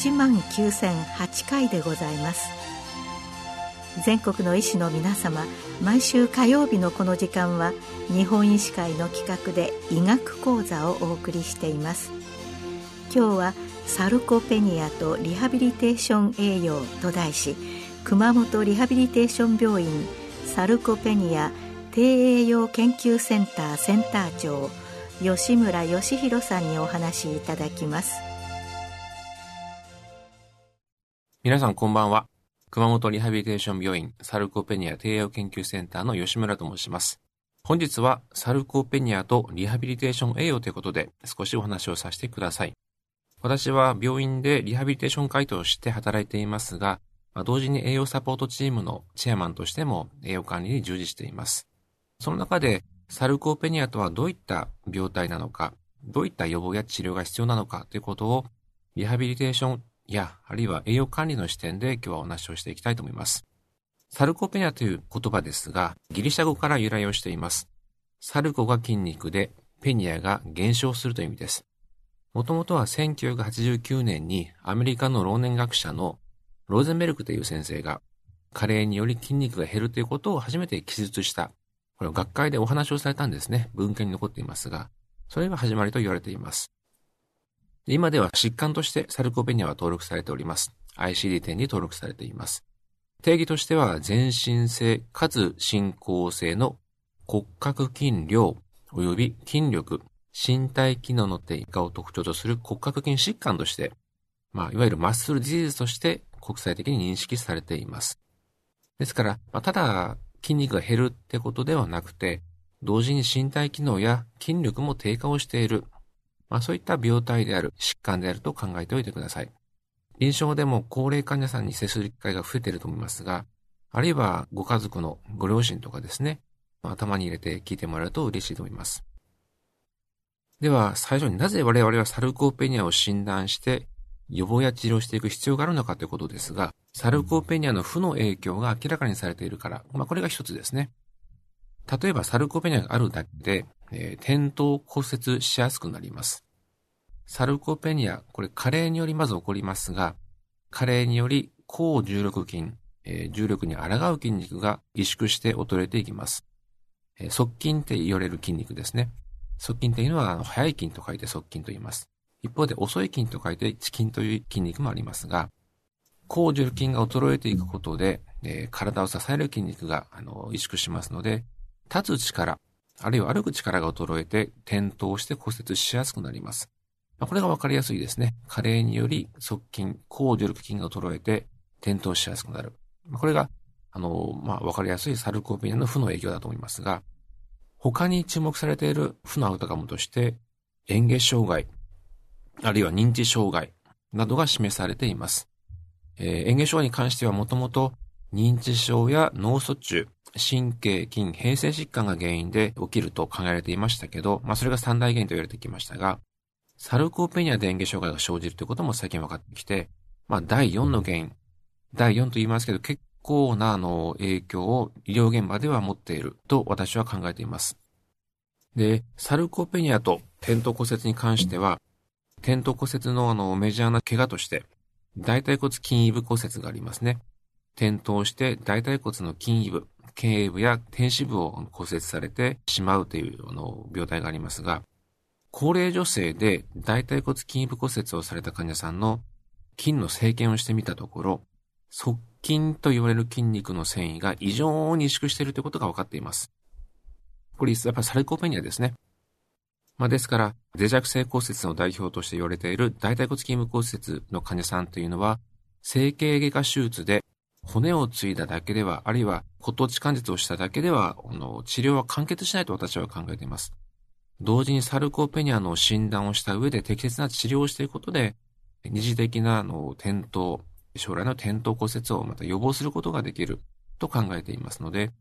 1万9008回でございます。全国の医師の皆様毎週火曜日のこの時間は日本医師会の企画で医学講座をお送りしています。今日はサルコペニアとリハビリテーション栄養と題し熊本リハビリテーション病院サルコペニア低栄養研究センターセンター長吉村義弘さんにお話しいただきます。皆さんこんばんは。熊本リハビリテーション病院サルコペニア低栄養研究センターの吉村と申します。本日はサルコペニアとリハビリテーション栄養ということで少しお話をさせてください。私は病院でリハビリテーション回答をして働いていますが、同時に栄養サポートチームのチェアマンとしても栄養管理に従事しています。その中で、サルコペニアとはどういった病態なのか、どういった予防や治療が必要なのかということを、リハビリテーションや、あるいは栄養管理の視点で今日はお話をしていきたいと思います。サルコペニアという言葉ですが、ギリシャ語から由来をしています。サルコが筋肉で、ペニアが減少するという意味です。もともとは1989年にアメリカの老年学者のローゼンベルクという先生が加齢により筋肉が減るということを初めて記述した。これを学会でお話をされたんですね。文献に残っていますが、それが始まりと言われています。今では疾患としてサルコペニアは登録されております。ICD-10 に登録されています。定義としては全身性かつ進行性の骨格筋量及び筋力身体機能の低下を特徴とする骨格筋疾患として、まあ、いわゆるマッスルディジーズとして国際的に認識されています。ですから、まあ、ただ筋肉が減るってことではなくて、同時に身体機能や筋力も低下をしている、まあ、そういった病態である、疾患であると考えておいてください。臨床でも高齢患者さんに接する機会が増えていると思いますが、あるいはご家族のご両親とかですね、頭に入れて聞いてもらうと嬉しいと思います。では、最初になぜ我々はサルコペニアを診断して予防や治療していく必要があるのかということですが、サルコペニアの負の影響が明らかにされているから、まあこれが一つですね。例えばサルコペニアがあるだけで、えー、転倒骨折しやすくなります。サルコペニア、これ加齢によりまず起こりますが、加齢により抗重力筋、えー、重力に抗う筋肉が萎縮して衰えていきます。えー、側筋って言われる筋肉ですね。側筋というのは、あの、速い筋と書いて側筋と言います。一方で遅い筋と書いて遅筋という筋肉もありますが、高重力筋が衰えていくことで、えー、体を支える筋肉が、あの、萎縮しますので、立つ力、あるいは歩く力が衰えて転倒して骨折しやすくなります。これがわかりやすいですね。加齢により側筋、高重力筋が衰えて転倒しやすくなる。これが、あの、まあ、わかりやすいサルコーペニアの負の影響だと思いますが、他に注目されている負のアウトカムとして、嚥下障害、あるいは認知障害などが示されています。えー、嚥下障害に関してはもともと認知症や脳卒中、神経筋、平成疾患が原因で起きると考えられていましたけど、まあそれが三大原因と言われてきましたが、サルコペニアで嚥下障害が生じるということも最近分かってきて、まあ第4の原因、第4と言いますけど結構なあの影響を医療現場では持っていると私は考えています。で、サルコペニアと転倒骨折に関しては、転倒骨折のあのメジャーな怪我として、大腿骨筋位部骨折がありますね。転倒して大腿骨の筋位部、頸部や天使部を骨折されてしまうというあの病態がありますが、高齢女性で大腿骨筋部骨折をされた患者さんの筋の生検をしてみたところ、側筋と言われる筋肉の繊維が異常に萎縮しているということが分かっています。これ、やっぱりサルコペニアですね。まあ、ですから、脆弱性骨折の代表として言われている大腿骨筋部骨折の患者さんというのは、整形外科手術で骨を継いだだけでは、あるいは骨頭置関節をしただけでは、の治療は完結しないと私は考えています。同時にサルコペニアの診断をした上で適切な治療をしていくことで、二次的なあの転倒、将来の転倒骨折をまた予防することができると考えていますので、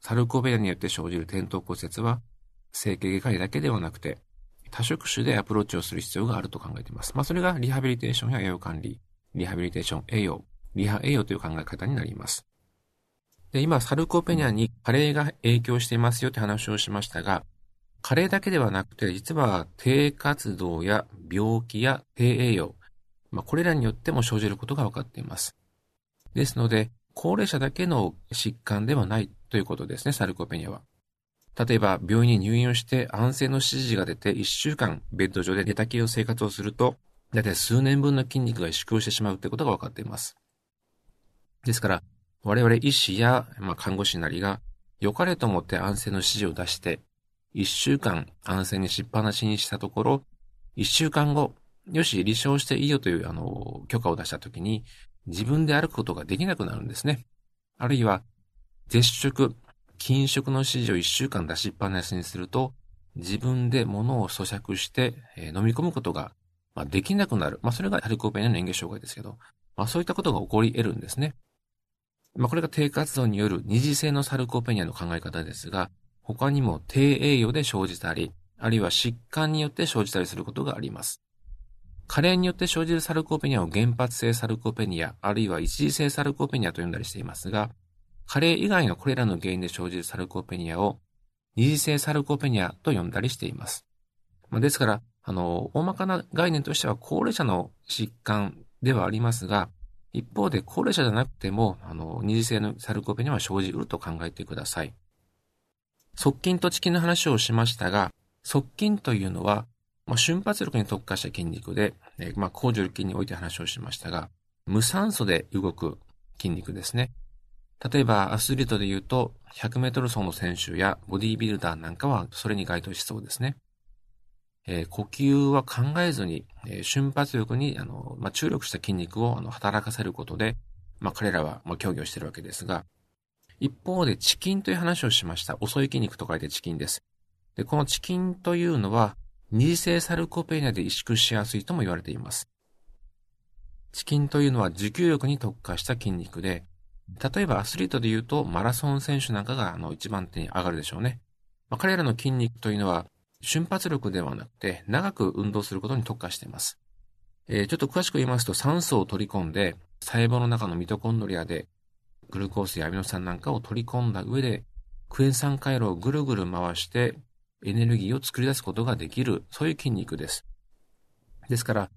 サルコベアによって生じる転倒骨折は、整形外科医だけではなくて、多職種でアプローチをする必要があると考えています。まあ、それがリハビリテーションや栄養管理、リハビリテーション栄養、リハ栄養という考え方になります。で、今、サルコペニアに加齢が影響していますよって話をしましたが、加齢だけではなくて、実は低活動や病気や低栄養、まあ、これらによっても生じることが分かっています。ですので、高齢者だけの疾患ではないということですね、サルコペニアは。例えば、病院に入院をして安静の指示が出て1週間ベッド上で寝たきりの生活をすると、だいたい数年分の筋肉が萎縮してしまうということが分かっています。ですから、我々医師や、まあ、看護師なりが、良かれと思って安静の指示を出して、1週間安静にしっぱなしにしたところ、1週間後、よし、離床していいよという、あの、許可を出したときに、自分で歩くことができなくなるんですね。あるいは、絶食、禁食の指示を1週間出しっぱなしにすると、自分で物を咀嚼して、えー、飲み込むことが、まあ、できなくなる。まあ、それがハルコペニアの嚥下障害ですけど、まあ、そういったことが起こり得るんですね。まあ、これが低活動による二次性のサルコペニアの考え方ですが、他にも低栄養で生じたり、あるいは疾患によって生じたりすることがあります。加齢によって生じるサルコペニアを原発性サルコペニア、あるいは一次性サルコペニアと呼んだりしていますが、加齢以外のこれらの原因で生じるサルコペニアを二次性サルコペニアと呼んだりしています。まですから、あの、大まかな概念としては高齢者の疾患ではありますが、一方で高齢者じゃなくても、あの、二次性のサルコペニアは生じうると考えてください。側筋と遅筋の話をしましたが、側筋というのは、まあ、瞬発力に特化した筋肉で、えまあ、高重力筋において話をしましたが、無酸素で動く筋肉ですね。例えば、アスリートで言うと、100メートル走の選手やボディービルダーなんかはそれに該当しそうですね。えー、呼吸は考えずに、えー、瞬発力に、あの、まあ、注力した筋肉をあの働かせることで、まあ、彼らは、まあ、競技をしているわけですが、一方で、チキンという話をしました。遅い筋肉と書いてチキンです。で、このチキンというのは、二次性サルコペニアで萎縮しやすいとも言われています。チキンというのは持久力に特化した筋肉で、例えばアスリートで言うとマラソン選手なんかがあの一番手に上がるでしょうね。まあ、彼らの筋肉というのは瞬発力ではなくて長く運動することに特化しています。えー、ちょっと詳しく言いますと酸素を取り込んで細胞の中のミトコンドリアでグルコースやアミノ酸なんかを取り込んだ上でクエン酸回路をぐるぐる回してエネルギーを作り出すことができる、そういう筋肉です。ですから、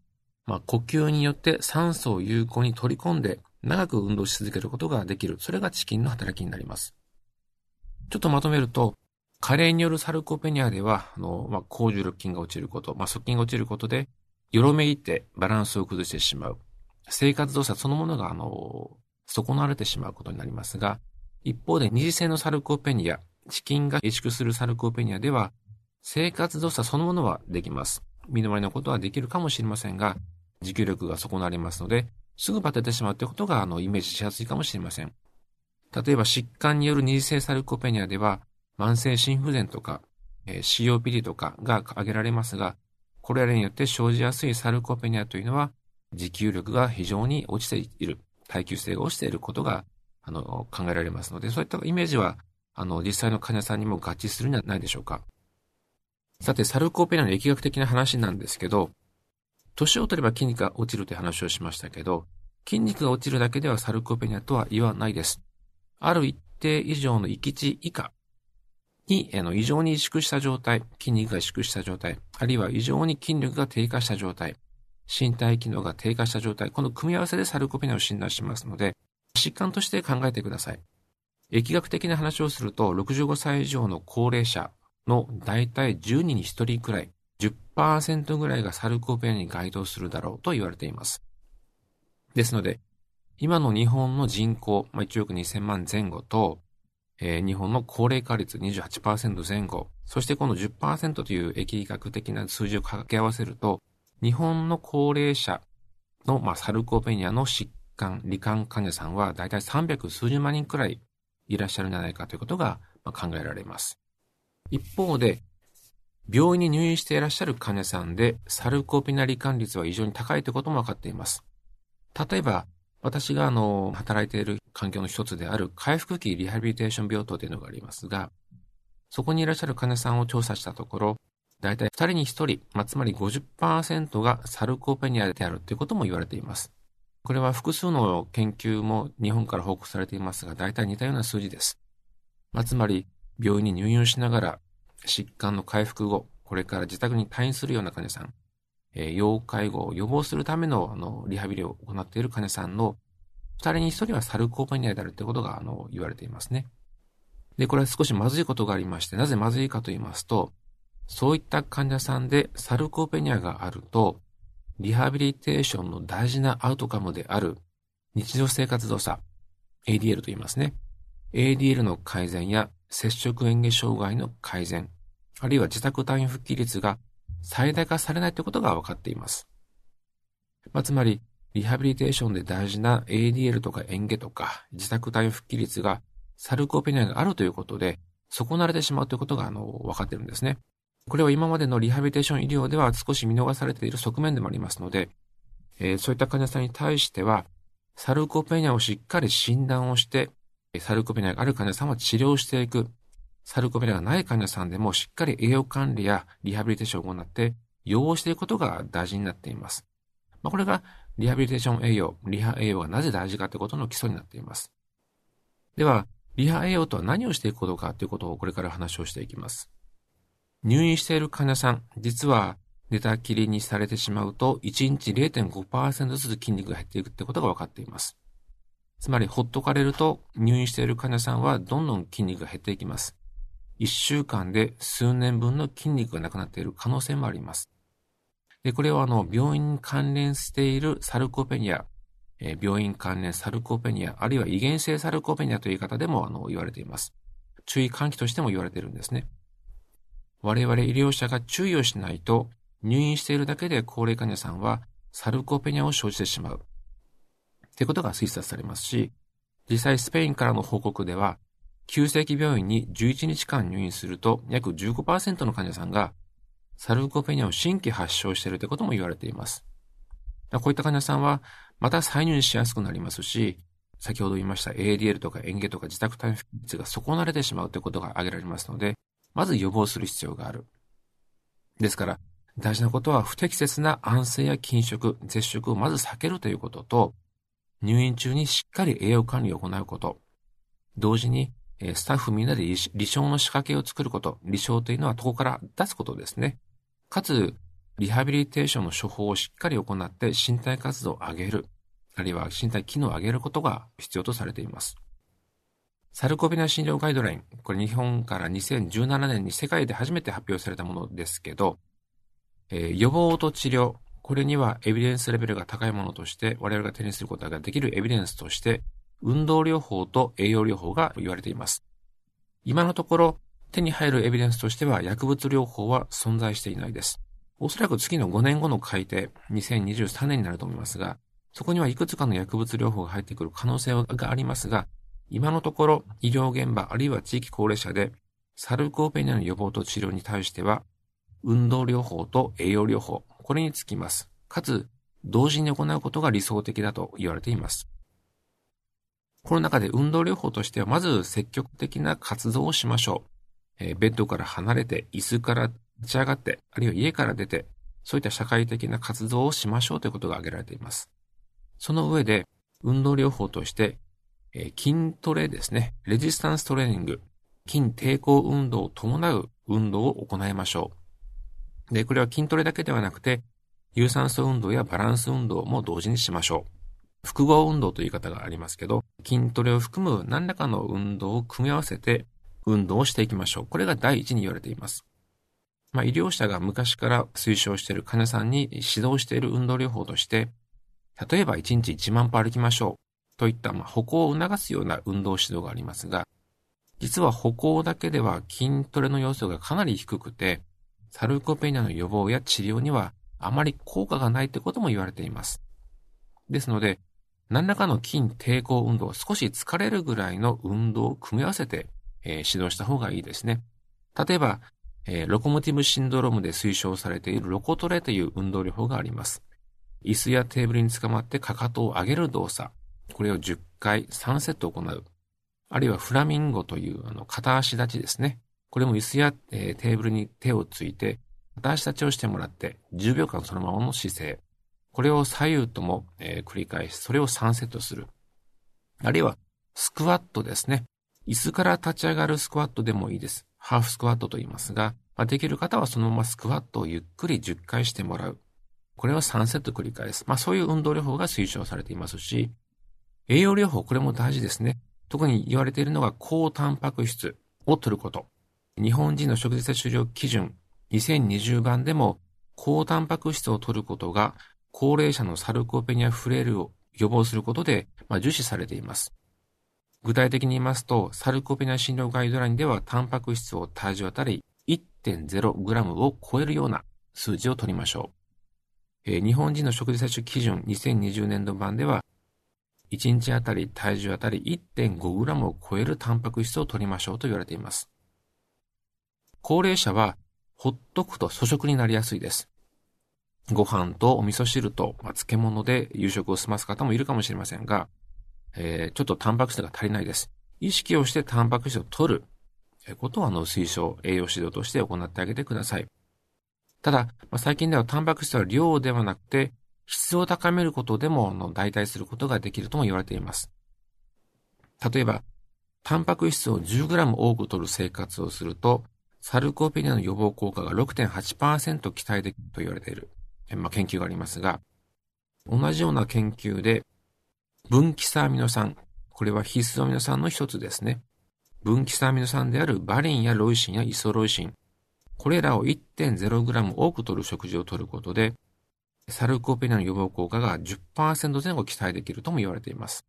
まあ、呼吸によって酸素を有効に取り込んで長く運動し続けることができる。それがチキンの働きになります。ちょっとまとめると、加齢によるサルコペニアでは、あの、まあ、高重力筋が落ちること、まあ、側筋が落ちることで、よろめいてバランスを崩してしまう。生活動作そのものが、あの、損なわれてしまうことになりますが、一方で二次性のサルコペニア、チキンが萎縮するサルコペニアでは、生活動作そのものはできます。身の回りのことはできるかもしれませんが、持久力が損なりますので、すぐバテてしまうということが、あの、イメージしやすいかもしれません。例えば、疾患による二次性サルコペニアでは、慢性心不全とか、えー、COPD とかが挙げられますが、これらによって生じやすいサルコペニアというのは、持久力が非常に落ちている、耐久性が落ちていることが、あの、考えられますので、そういったイメージは、あの、実際の患者さんにも合致するんじゃないでしょうか。さて、サルコペニアの疫学的な話なんですけど、年を取れば筋肉が落ちるという話をしましたけど、筋肉が落ちるだけではサルコペニアとは言わないです。ある一定以上の域値以下に、あの、異常に萎縮した状態、筋肉が萎縮した状態、あるいは異常に筋力が低下した状態、身体機能が低下した状態、この組み合わせでサルコペニアを診断しますので、疾患として考えてください。疫学的な話をすると、65歳以上の高齢者の大体10人に1人くらい、10%ぐらいがサルコペニアに該当するだろうと言われています。ですので、今の日本の人口、まあ、1億2000万前後と、えー、日本の高齢化率28%前後、そしてこの10%という疫学的な数字を掛け合わせると、日本の高齢者の、まあ、サルコペニアの疾患、罹患患者さんはだいたい300数十万人くらいいらっしゃるんじゃないかということが考えられます。一方で、病院に入院していらっしゃる患者さんで、サルコペニア罹患率は異常に高いということも分かっています。例えば、私があの、働いている環境の一つである回復期リハビリテーション病棟というのがありますが、そこにいらっしゃる患者さんを調査したところ、だいたい2人に1人、まあ、つまり50%がサルコペニアであるということも言われています。これは複数の研究も日本から報告されていますが、だいたい似たような数字です。まあ、つまり、病院に入院しながら疾患の回復後、これから自宅に退院するような患者さん、え要介護を予防するための、あの、リハビリを行っている患者さんの、二人に一人はサルコーペニアであるということが、あの、言われていますね。で、これは少しまずいことがありまして、なぜまずいかと言いますと、そういった患者さんでサルコーペニアがあると、リハビリテーションの大事なアウトカムである日常生活動作、ADL と言いますね。ADL の改善や接触嚥下障害の改善、あるいは自宅退院復帰率が最大化されないということが分かっています。まあ、つまり、リハビリテーションで大事な ADL とか嚥下とか自宅退院復帰率がサルコペニアがあるということで、損なわれてしまうということが、あの、分かってるんですね。これは今までのリハビリテーション医療では少し見逃されている側面でもありますので、えー、そういった患者さんに対しては、サルコペニアをしっかり診断をして、サルコペニアがある患者さんは治療していく。サルコペニアがない患者さんでもしっかり栄養管理やリハビリテーションを行って、予防していくことが大事になっています。まあ、これがリハビリテーション栄養、リハ栄養がなぜ大事かということの基礎になっています。では、リハ栄養とは何をしていくことかということをこれから話をしていきます。入院している患者さん、実は寝たきりにされてしまうと、1日0.5%ずつ筋肉が減っていくってことが分かっています。つまり、ほっとかれると、入院している患者さんはどんどん筋肉が減っていきます。1週間で数年分の筋肉がなくなっている可能性もあります。で、これはあの、病院に関連しているサルコペニア、えー、病院関連サルコペニア、あるいは遺伝性サルコペニアという言い方でもあの、言われています。注意喚起としても言われているんですね。我々医療者が注意をしないと、入院しているだけで高齢患者さんはサルコペニアを生じてしまう。ってことが推察されますし、実際スペインからの報告では、急性期病院に11日間入院すると約15%の患者さんがサルコペニアを新規発症しているということも言われています。こういった患者さんはまた再入院しやすくなりますし、先ほど言いました ADL とか嚥下とか自宅退院率が損なわれてしまうということが挙げられますので、まず予防する必要がある。ですから、大事なことは不適切な安静や禁食、絶食をまず避けるということと、入院中にしっかり栄養管理を行うこと。同時に、えスタッフみんなで離床の仕掛けを作ること。離床というのは床から出すことですね。かつ、リハビリテーションの処方をしっかり行って身体活動を上げる。あるいは身体機能を上げることが必要とされています。サルコペニア診療ガイドライン。これ日本から2017年に世界で初めて発表されたものですけど、えー、予防と治療。これにはエビデンスレベルが高いものとして、我々が手にすることができるエビデンスとして、運動療法と栄養療法が言われています。今のところ、手に入るエビデンスとしては薬物療法は存在していないです。おそらく次の5年後の改定、2023年になると思いますが、そこにはいくつかの薬物療法が入ってくる可能性がありますが、今のところ医療現場あるいは地域高齢者でサルコーペニアの予防と治療に対しては運動療法と栄養療法、これにつきます。かつ、同時に行うことが理想的だと言われています。この中で運動療法としては、まず積極的な活動をしましょう。えー、ベッドから離れて、椅子から立ち上がって、あるいは家から出て、そういった社会的な活動をしましょうということが挙げられています。その上で、運動療法として、えー、筋トレですね。レジスタンストレーニング。筋抵抗運動を伴う運動を行いましょう。で、これは筋トレだけではなくて、有酸素運動やバランス運動も同時にしましょう。複合運動という言い方がありますけど、筋トレを含む何らかの運動を組み合わせて運動をしていきましょう。これが第一に言われています。まあ、医療者が昔から推奨している患者さんに指導している運動療法として、例えば1日1万歩歩きましょう。といった、まあ、歩行を促すような運動指導がありますが、実は歩行だけでは筋トレの要素がかなり低くて、サルコペニアの予防や治療にはあまり効果がないってことも言われています。ですので、何らかの筋抵抗運動、少し疲れるぐらいの運動を組み合わせて、えー、指導した方がいいですね。例えば、えー、ロコモティブシンドロームで推奨されているロコトレという運動療法があります。椅子やテーブルにつかまってかかとを上げる動作。これを10回3セット行う。あるいはフラミンゴというあの片足立ちですね。これも椅子や、えー、テーブルに手をついて片足立ちをしてもらって10秒間そのままの姿勢。これを左右とも、えー、繰り返し、それを3セットする。あるいはスクワットですね。椅子から立ち上がるスクワットでもいいです。ハーフスクワットと言いますが、まあ、できる方はそのままスクワットをゆっくり10回してもらう。これを3セット繰り返す。まあそういう運動療法が推奨されていますし、栄養療法、これも大事ですね。特に言われているのが高タンパク質を取ること。日本人の食事摂取量基準2020番でも高タンパク質を取ることが高齢者のサルコペニアフレイルを予防することで、まあ、重視されています。具体的に言いますと、サルコペニア診療ガイドラインではタンパク質を体重あたり 1.0g を超えるような数字を取りましょう。えー、日本人の食事摂取基準2020年度版では、1日あたり体重あたり 1.5g を超えるタンパク質を取りましょうと言われています。高齢者はほっとくと粗食になりやすいです。ご飯とお味噌汁と、まあ、漬物で夕食を済ます方もいるかもしれませんが、えー、ちょっとタンパク質が足りないです。意識をしてタンパク質を取ることをあの推奨、栄養指導として行ってあげてください。ただ、まあ、最近ではタンパク質は量ではなくて、質を高めることでもの代替することができるとも言われています。例えば、タンパク質を 10g 多く取る生活をすると、サルコペニアの予防効果が6.8%期待できると言われている、まあ、研究がありますが、同じような研究で、分岐サアミノ酸、これは必須アミノ酸の一つですね。分岐サアミノ酸であるバリンやロイシンやイソロイシン、これらを 1.0g 多く取る食事を取ることで、サルコペニアの予防効果が10%前後期待できるとも言われています。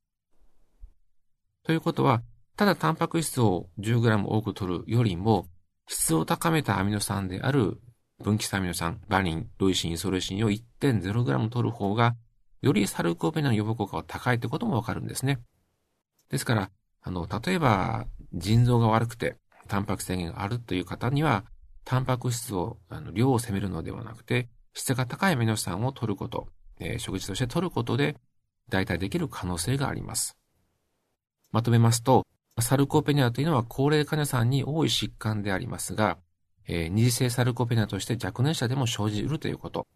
ということは、ただタンパク質を 10g 多く取るよりも、質を高めたアミノ酸である分岐アミノ酸、バリン、ロイシン、イソレイシンを 1.0g 取る方が、よりサルコペニアの予防効果が高いってこともわかるんですね。ですから、あの、例えば、腎臓が悪くて、タンパク制限があるという方には、タンパク質を、あの、量を攻めるのではなくて、質が高いアミノ酸を取ること、えー、食事として取ることで、代替できる可能性があります。まとめますと、サルコペニアというのは高齢患者さんに多い疾患でありますが、えー、二次性サルコペニアとして若年者でも生じ得るということ。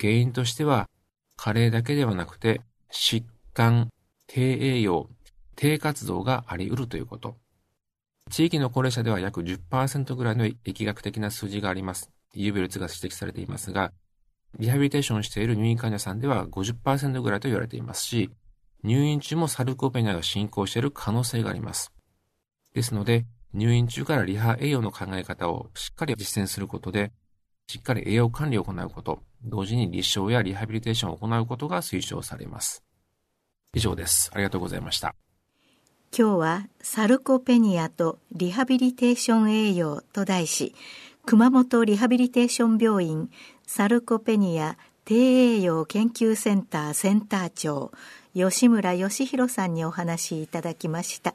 原因としては、加齢だけではなくて、疾患、低栄養、低活動があり得るということ。地域の高齢者では約10%ぐらいの疫学的な数字があります。有病率が指摘されていますが、リハビリテーションしている入院患者さんでは50%ぐらいと言われていますし、入院中もサルコペニアが進行している可能性があります。ですので、入院中からリハ栄養の考え方をしっかり実践することで、しっかり栄養管理を行うこと、同時に立証やリハビリテーションを行うことが推奨されます。以上です。ありがとうございました。今日はサルコペニアとリハビリテーション栄養と題し、熊本リハビリテーション病院サルコペニア低栄養研究センターセンター長吉村義弘さんにお話しいただきました